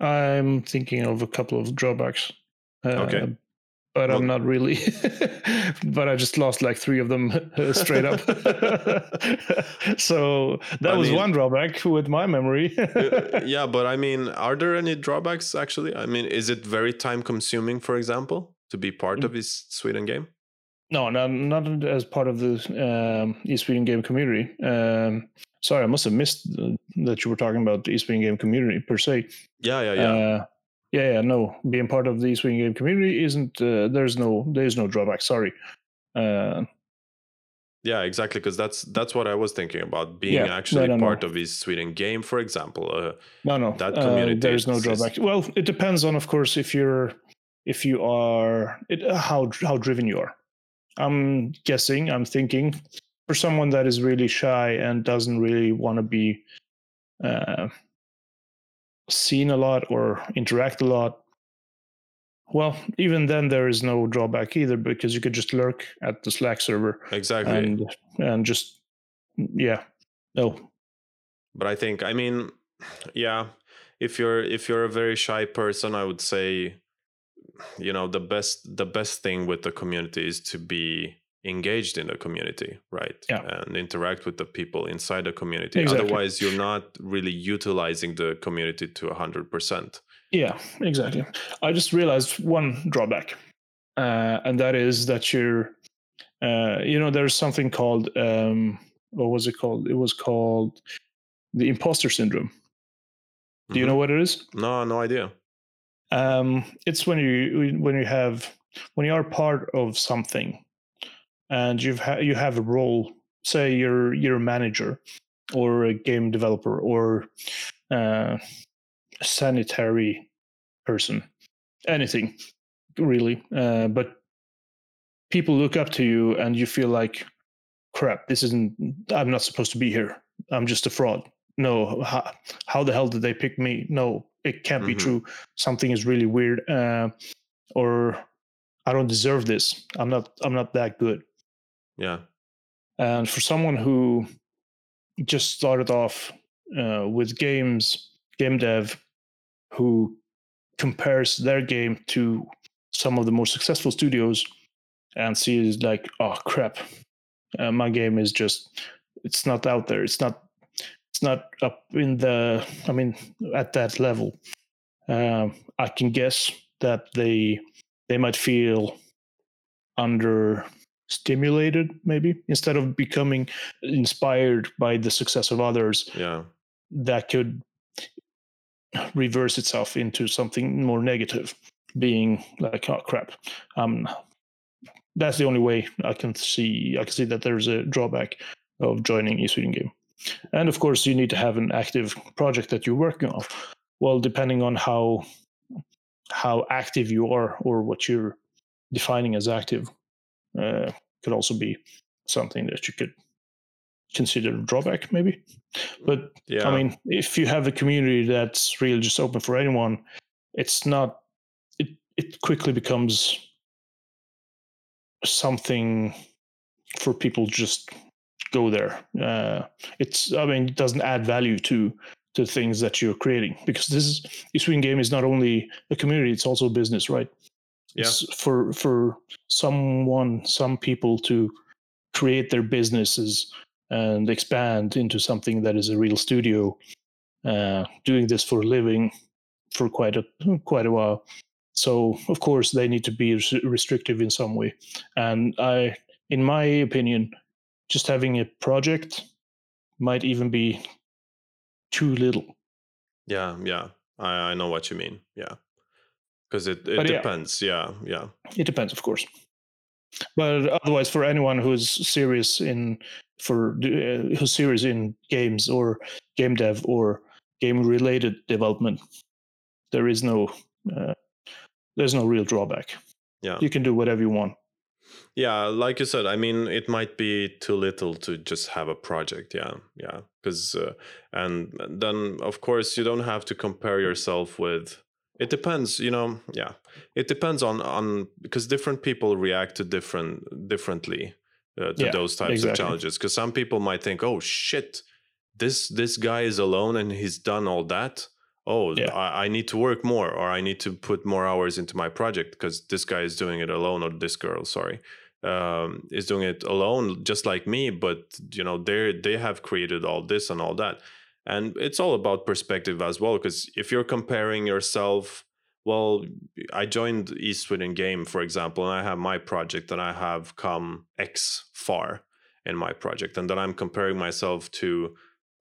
I'm thinking of a couple of drawbacks. Uh, okay. But well, I'm not really. *laughs* but I just lost like three of them *laughs* straight up. *laughs* so that I was mean, one drawback with my memory. Uh, yeah, but I mean, are there any drawbacks actually? I mean, is it very time consuming, for example, to be part of this Sweden game? No, not, not as part of the um, East Sweden game community. Um, sorry, I must have missed that you were talking about the East Sweden Game community per se. Yeah, yeah, yeah. Uh, yeah, yeah. No, being part of the East Sweden Game community isn't. Uh, there's no. There's no drawback. Sorry. Uh, yeah, exactly. Because that's that's what I was thinking about being yeah, actually no, no, part no. of East Sweden game, for example. Uh, no, no, that uh, community. there's no drawback. Well, it depends on, of course, if you're if you are it, how how driven you are. I'm guessing. I'm thinking for someone that is really shy and doesn't really want to be uh, seen a lot or interact a lot. Well even then there is no drawback either because you could just lurk at the slack server exactly. and and just yeah no. But i think i mean yeah if you're if you're a very shy person i would say you know the best the best thing with the community is to be engaged in the community, right? Yeah. And interact with the people inside the community. Exactly. Otherwise, you're not really utilizing the community to 100%. Yeah, exactly. I just realized one drawback, uh, and that is that you're, uh, you know, there's something called, um, what was it called? It was called the imposter syndrome. Do mm-hmm. you know what it is? No, no idea. Um, it's when you when you have when you are part of something and you've ha- you have a role say you're you're a manager or a game developer or uh, a sanitary person anything really uh, but people look up to you and you feel like crap this isn't i'm not supposed to be here. I'm just a fraud. No how, how the hell did they pick me? No it can't mm-hmm. be true. Something is really weird uh, or i don't deserve this. I'm not i'm not that good yeah. And for someone who just started off uh, with games, game dev, who compares their game to some of the more successful studios and sees like oh crap uh, my game is just it's not out there it's not it's not up in the i mean at that level um, i can guess that they they might feel under stimulated maybe instead of becoming inspired by the success of others yeah. that could reverse itself into something more negative being like oh crap um that's the only way i can see i can see that there's a drawback of joining a Sweden game. And of course you need to have an active project that you're working on. Well depending on how how active you are or what you're defining as active uh, could also be something that you could consider a drawback maybe. But yeah. i mean if you have a community that's really just open for anyone it's not it it quickly becomes something for people just go there. Uh, it's i mean it doesn't add value to to things that you're creating because this is Sweden game is not only a community it's also a business right Yeah. it's for for someone some people to create their businesses and expand into something that is a real studio uh, doing this for a living for quite a quite a while. So of course they need to be res- restrictive in some way. And i in my opinion just having a project might even be too little. Yeah yeah. I i know what you mean. Yeah because it, it But yeah. depends yeah yeah It depends, of course. But otherwise, for anyone who's serious in for uh, who's serious in games or game dev or game-related development, there is no uh, there's no real drawback. yeah You can do whatever you want. Yeah, like you said, I mean, it might be too little to just have a project. Yeah, yeah, because uh, and then of course you don't have to compare yourself with. It depends, you know. Yeah, it depends on on because different people react to different differently uh, to Yeah, those types exactly. of challenges. Because some people might think, "Oh shit, this this guy is alone and he's done all that." Oh, Yeah. I, I need to work more, or I need to put more hours into my project because this guy is doing it alone, or this girl, sorry, um, is doing it alone, just like me. But you know, they they have created all this and all that, and it's all about perspective as well. Because if you're comparing yourself, well, I joined East Sweden Game, for example, and I have my project, and I have come X far in my project, and then I'm comparing myself to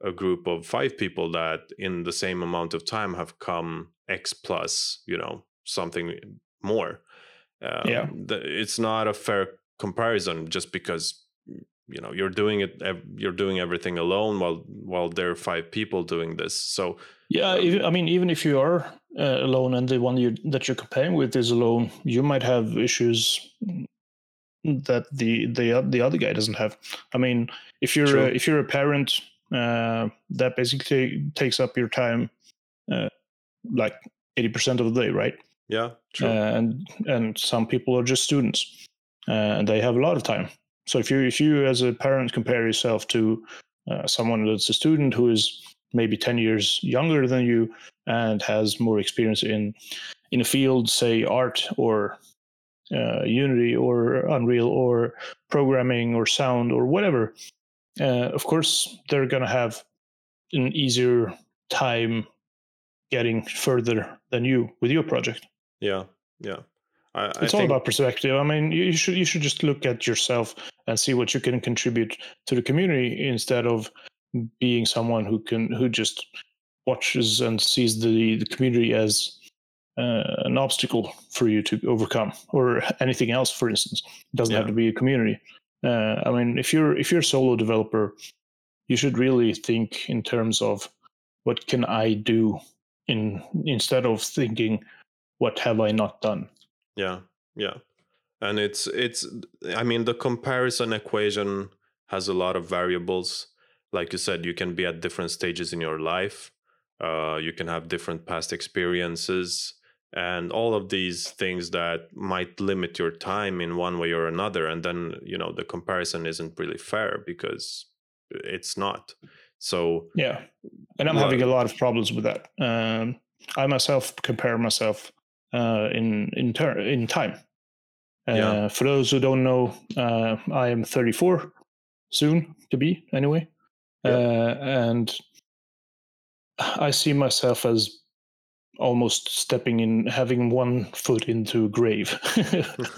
a group of five people that in the same amount of time have come x plus you know something more um, Yeah. it's not a fair comparison just because you know you're doing it you're doing everything alone while while there are five people doing this so Yeah, if, I mean, even if you are uh, alone and the one you that you're comparing with is alone, you might have issues that the the the other guy doesn't have. I mean, if you're a, if you're a parent, uh, that basically takes up your time, uh, like eighty percent of the day, right? yeah true and and some people are just students uh, and they have a lot of time so if you if you as a parent compare yourself to uh, someone that's a student who is maybe 10 years younger than you and has more experience in in a field say art or uh, unity or unreal or programming or sound or whatever uh, of course they're going to have an easier time getting further than you with your project. Yeah yeah I, I it's all about perspective. I mean, you should you should just look at yourself and see what you can contribute to the community instead of being someone who can who just watches and sees the the community as uh, an obstacle for you to overcome or anything else. For instance, it doesn't have to be a community. Uh, I mean, if you're if you're a solo developer, you should really think in terms of what can I do in instead of thinking what have I not done. Yeah yeah. And it's it's i mean the comparison equation has a lot of variables. Like you said you can be at different stages in your life uh, you can have different past experiences and all of these things that might limit your time in one way or another and then you know the comparison isn't really fair because it's not. So Yeah, and I'm having a lot of problems with that. Um, I myself compare myself uh, in in ter- in time. Uh, Yeah. For those who don't know, uh, I am 34, soon to be anyway, Yeah. uh, and I see myself as almost stepping in, having one foot into a grave, *laughs*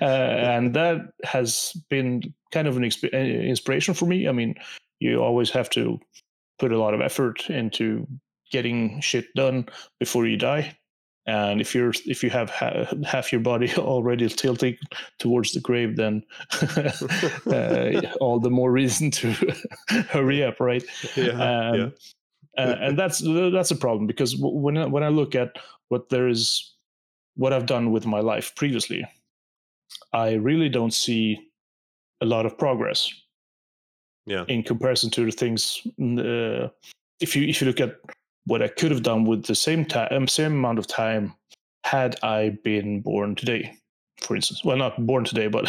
uh, and that has been kind of an exp- inspiration for me. I mean, you always have to put a lot of effort into getting shit done before you die and if you're if you have ha- half your body *laughs* already tilting towards the grave then *laughs* uh, all the more reason to *laughs* hurry up right? Yeah, um, yeah, uh, and that's that's a problem because when I, when I look at what there is what I've done with my life previously I really don't see a lot of progress yeah, in comparison to the things uh, if you if you look at what I could have done with the same time same amount of time had I been born today for instance well not born today but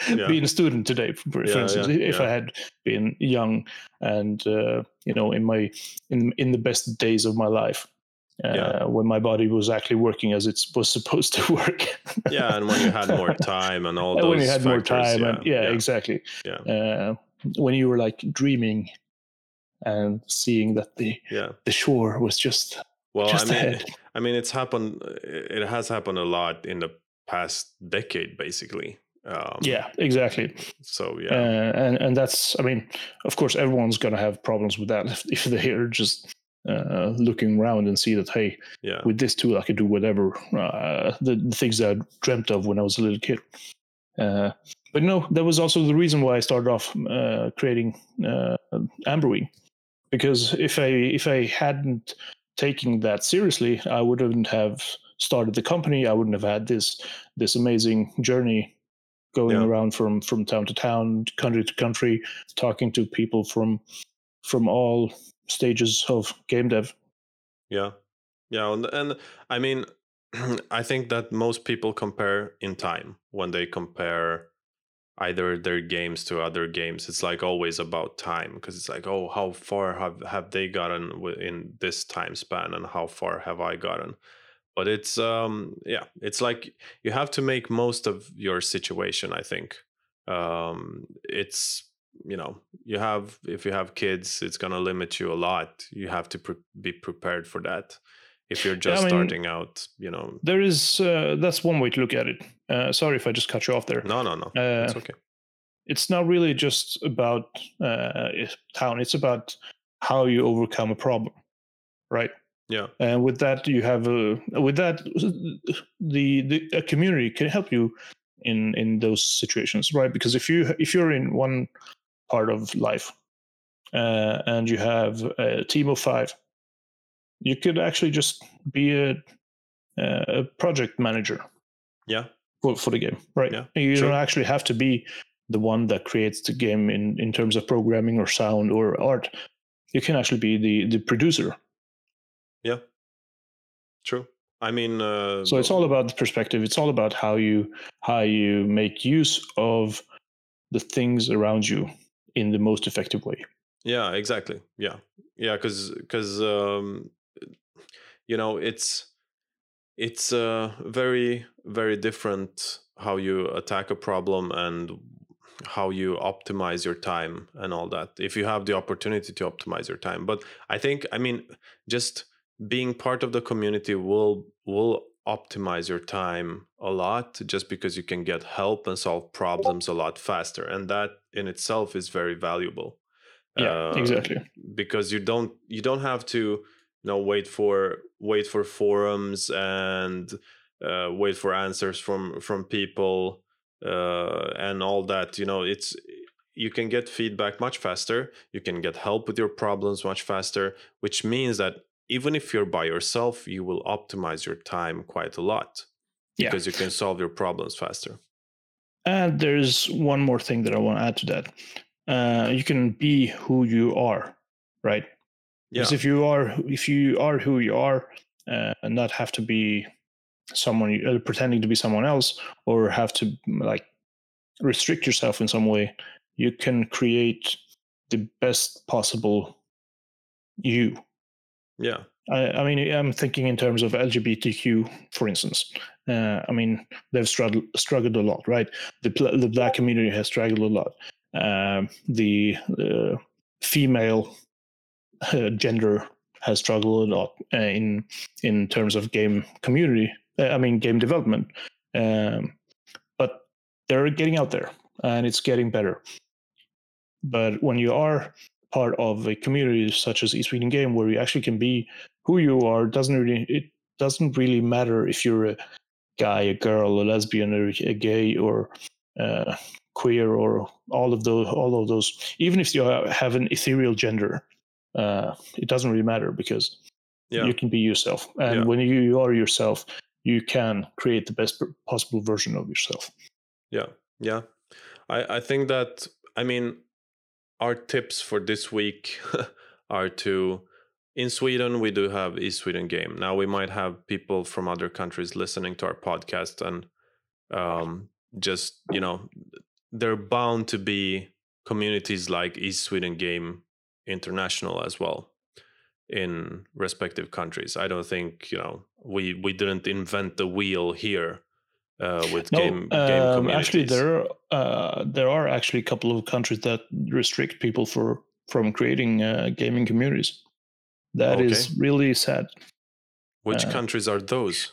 *laughs* Yeah. being a student today for, for Yeah, instance yeah, if. I had been young and uh, you know in my in in the best days of my life uh, Yeah. when my body was actually working as it was supposed to work yeah. And when you had more *laughs* time and all And when you had more time yeah, and yeah, exactly Yeah. uh, when you were like dreaming and seeing that the yeah. the shore was just Well, just I mean, ahead I mean, it's happened. It has happened a lot in the past decade, basically. Um, yeah exactly So uh, yeah, and and that's i mean of course everyone's going to have problems with that *laughs* if, if they are just uh, looking around and see that hey yeah, with this tool i could do whatever uh, the, the things that i dreamt of when i was a little kid uh, but no that was also the reason why i started off uh, creating uh, amberwing because if i if i hadn't taken that seriously i wouldn't have started the company i wouldn't have had this this amazing journey going Yeah. around from from town to town country to country talking to people from from all stages of game dev yeah, yeah. And, and I mean, *clears throat* I think that most people compare in time when they compare either their games to other games. It's like always about time because it's like, oh, how far have have they gotten in this time span, and how far have I gotten? But it's um yeah, it's like you have to make most of your situation. I think um it's you know you have if you have kids it's going to limit you a lot you have to pre- be prepared for that if you're Yeah, I just mean- starting out you know. there is uh, that's one way to look at it. Uh, sorry if i just cut you off there. No no no. Uh, it's okay. it's not really just about uh, town it's about how you overcome a problem right? Yeah. And with that you have a with that the the a community can help you in in those situations right? Because if you if you're in one part of life uh, and you have a team of five you could actually just be a a project manager. Yeah. For, for the game right? Yeah, you true. don't actually have to be the one that creates the game in in terms of programming or sound or art. You can actually be the the producer. Yeah. True. I mean uh so it's all about the perspective. It's all about how you how you make use of the things around you in the most effective way. Yeah, exactly. Yeah, yeah, because because um, you know it's it's uh, very very different how you attack a problem and how you optimize your time and all that. If you have the opportunity to optimize your time, but I think I mean just being part of the community will will optimize your time a lot just because you can get help and solve problems a lot faster and that in itself is very valuable yeah Uh, exactly because you don't you don't have to you know wait for wait for forums and uh, wait for answers from from people uh, and all that you know it's you can get feedback much faster you can get help with your problems much faster which means that even if you're by yourself you will optimize your time quite a lot Yeah. because you can solve your problems faster. And there's one more thing that i want to add to that. Uh, you can be who you are right yeah Because if you are if you are who you are, uh, and not have to be someone uh, pretending to be someone else, or have to mm, like restrict yourself in some way, you can create the best possible you. yeah I, I, mean, I'm thinking in terms of LGBTQ, for instance. Uh, I mean, they've struggled struggled a lot, right? The the black community has struggled a lot. Um, the uh, female gender has struggled a lot uh, in in terms of game community. Uh, I mean, game development. Um, but they're getting out there, and it's getting better. But when you are part of a community such as East Sweden Game, where you actually can be who you are, doesn't really it doesn't really matter if you're a guy, a girl, a lesbian, or a gay, or uh, queer, or all of those. All of those. Even if you have an ethereal gender, uh, it doesn't really matter because yeah. you can be yourself. And yeah. when you are yourself, you can create the best possible version of yourself. Yeah, yeah. I I think that I mean our tips for this week *laughs* are to in Sweden we do have East Sweden Game. Now we might have people from other countries listening to our podcast and um, just you know they're bound to be communities like East Sweden Game International as well in respective countries. I don't think you know we we didn't invent the wheel here uh, with no, game, game um, Actually, there uh, there are actually a couple of countries that restrict people for from creating uh, gaming communities. That okay. is really sad. Which uh, countries are those?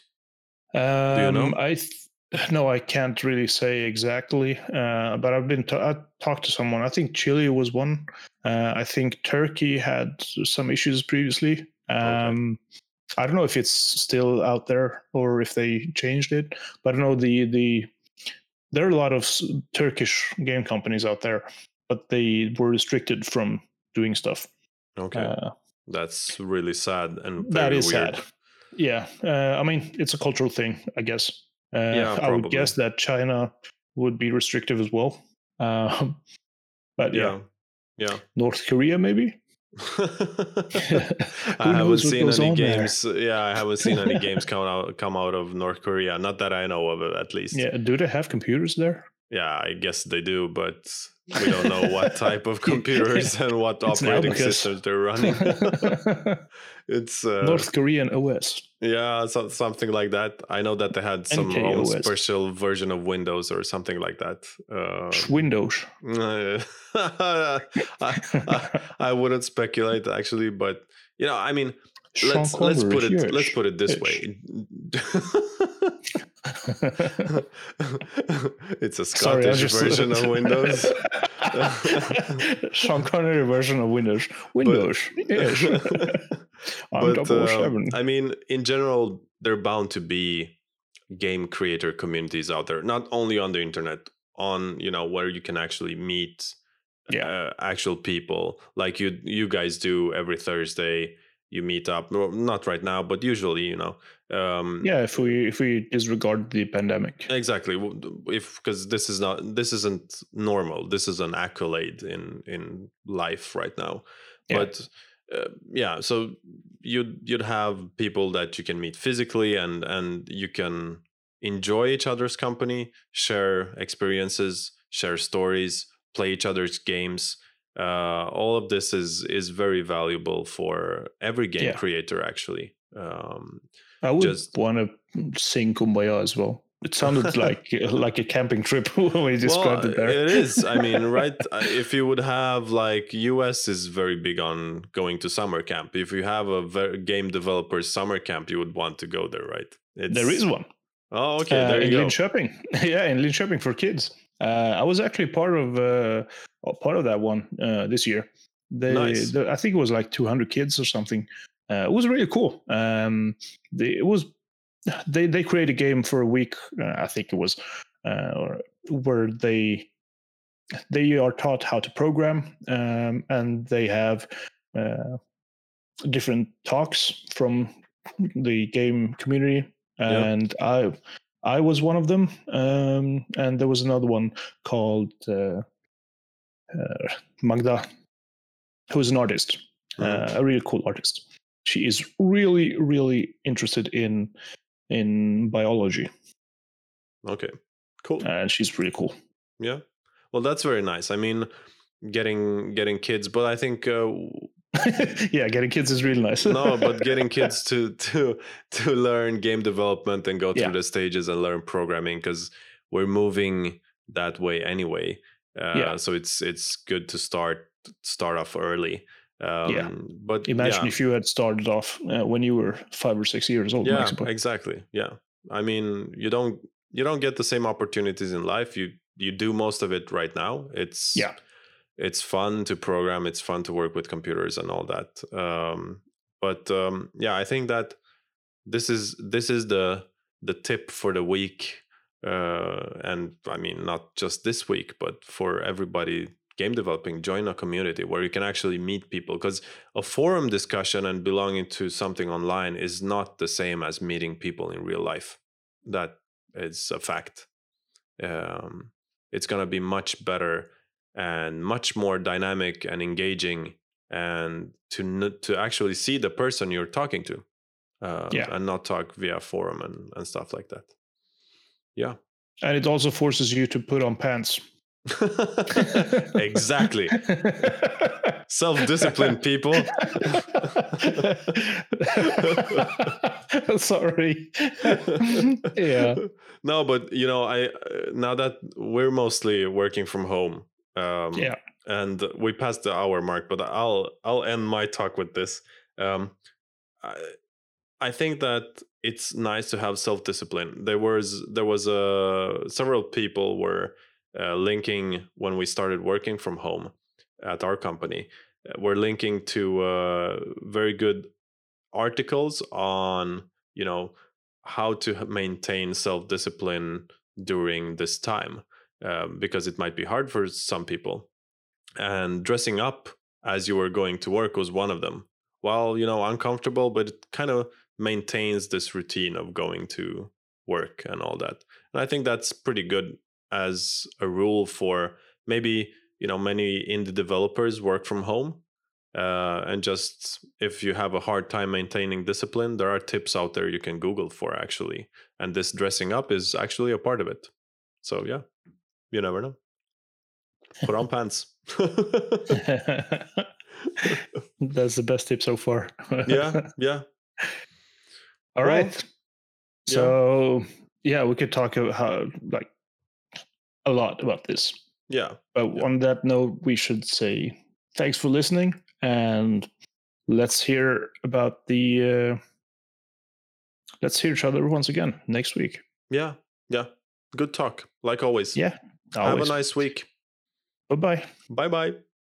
Um, Do you know? I th- *sighs* no, I can't really say exactly, uh, but I've been t- I talked to someone. I think Chile was one. Uh, I think Turkey had some issues previously. Um, okay. I don't know if it's still out there or if they changed it, but I know the the there are a lot of Turkish game companies out there, but they were restricted from doing stuff. Okay, uh, that's really sad and that is weird. sad. Yeah, uh, I mean it's a cultural thing, I guess. Uh, yeah, I would guess that China would be restrictive as well. Uh, *laughs* but yeah. yeah, yeah, North Korea maybe. *laughs* *laughs* I haven't seen any games. There? Yeah, I haven't seen any games come out come out of North Korea. Not that I know of at least. Yeah, do they have computers there? Yeah, I guess they do, but *laughs* we don't know what type of computers and what *laughs* it's operating systems they're *laughs* running. it's uh, North Korean OS. Yeah, so, something like that. I know that they had some own special version of Windows or something like that. Uh, Windows. I, I, I, wouldn't speculate actually, but you know, I mean, let's let's put it let's put it this way. *laughs* it's a *laughs* Scottish Sorry, version of Windows. *laughs* Sean Connery version of Windows. Windows, but, yes. but um, I mean, in general, they're bound to be game creator communities out there, not only on the internet, on you know where you can actually meet yeah. Uh, actual people, like you you guys do every Thursday you meet up. Well, not right now but usually you know um, yeah if we if we disregard the pandemic. Exactly. If because this is not this isn't normal. This is an accolade in in life right now. Yeah. but uh, yeah so you'd you'd have people that you can meet physically and and you can enjoy each other's company share experiences share stories play each other's games uh, all of this is is very valuable for every game yeah. creator actually um, i would just want to sing kumbaya as well it sounded *laughs* like like a camping trip *laughs* when we described well, it there. It is. I mean, *laughs* right? if you would have like US is very big on going to summer camp. If you have a game developer summer camp, you would want to go there, right? It's... There is one. Oh, okay. There uh, you in go. Linköping. yeah, in Linköping for kids. Uh, I was actually part of uh, part of that one uh, this year. They, nice. the, I think it was like 200 kids or something. Uh, it was really cool. Um, they, it was they they created a game for a week. Uh, I think it was uh, where they they are taught how to program, um, and they have different talks from the game community. And yeah. I I was one of them, um, and there was another one called uh, uh, Magda, who's an artist, uh, a really cool artist. She is really, really interested in in biology. Okay, cool. And she's really cool. Yeah, well, that's very nice. I mean, getting getting kids, but I think uh, *laughs* yeah, getting kids is really nice. no, but *laughs* getting kids to to to learn game development and go through Yeah. the stages and learn programming because we're moving that way anyway. Uh, Yeah. So it's it's good to start start off early. Um, Yeah. But Imagine yeah. if you had started off uh, when you were five or six years old. yeah exactly yeah i mean you don't you don't get the same opportunities in life you you do most of it right now it's Yeah. It's fun to program it's fun to work with computers and all that um but um yeah i think that this is this is the the tip for the week uh and i mean not just this week but for everybody game developing join a community where you can actually meet people because a forum discussion and belonging to something online is not the same as meeting people in real life. That is a fact. Um, it's going to be much better and much more dynamic and engaging, and to to actually see the person you're talking to, uh, Yeah. and not talk via forum and, and stuff like that. Yeah, And it also forces you to put on pants. exactly. Self-disciplined people. *laughs* Sorry. *laughs* yeah. no but you know i uh, now that we're mostly working from home um Yeah. and we passed the hour mark but i'll i'll end my talk with this. Um i i think that it's nice to have self-discipline. There was there was uh several people were uh, linking when we started working from home at our company uh, we're linking to uh, very good articles on you know how to maintain self-discipline during this time um, because it might be hard for some people. And dressing up as you were going to work was one of them. While you know uncomfortable but it kind of maintains this routine of going to work and all that. And i think that's pretty good as a rule for maybe you know many indie developers work from home. Uh, and just if you have a hard time maintaining discipline there are tips out there you can google for actually. And this dressing up is actually a part of it. So yeah you never know put on pants *laughs* That's the best tip so far. yeah yeah *laughs* All Well, right. yeah. So yeah, we could talk about how like a lot about this. yeah But Yeah. on that note, we should say thanks for listening and let's hear about the uh, let's hear each other once again next week. yeah yeah good talk like always Yeah. Have a nice week. Bye bye. bye bye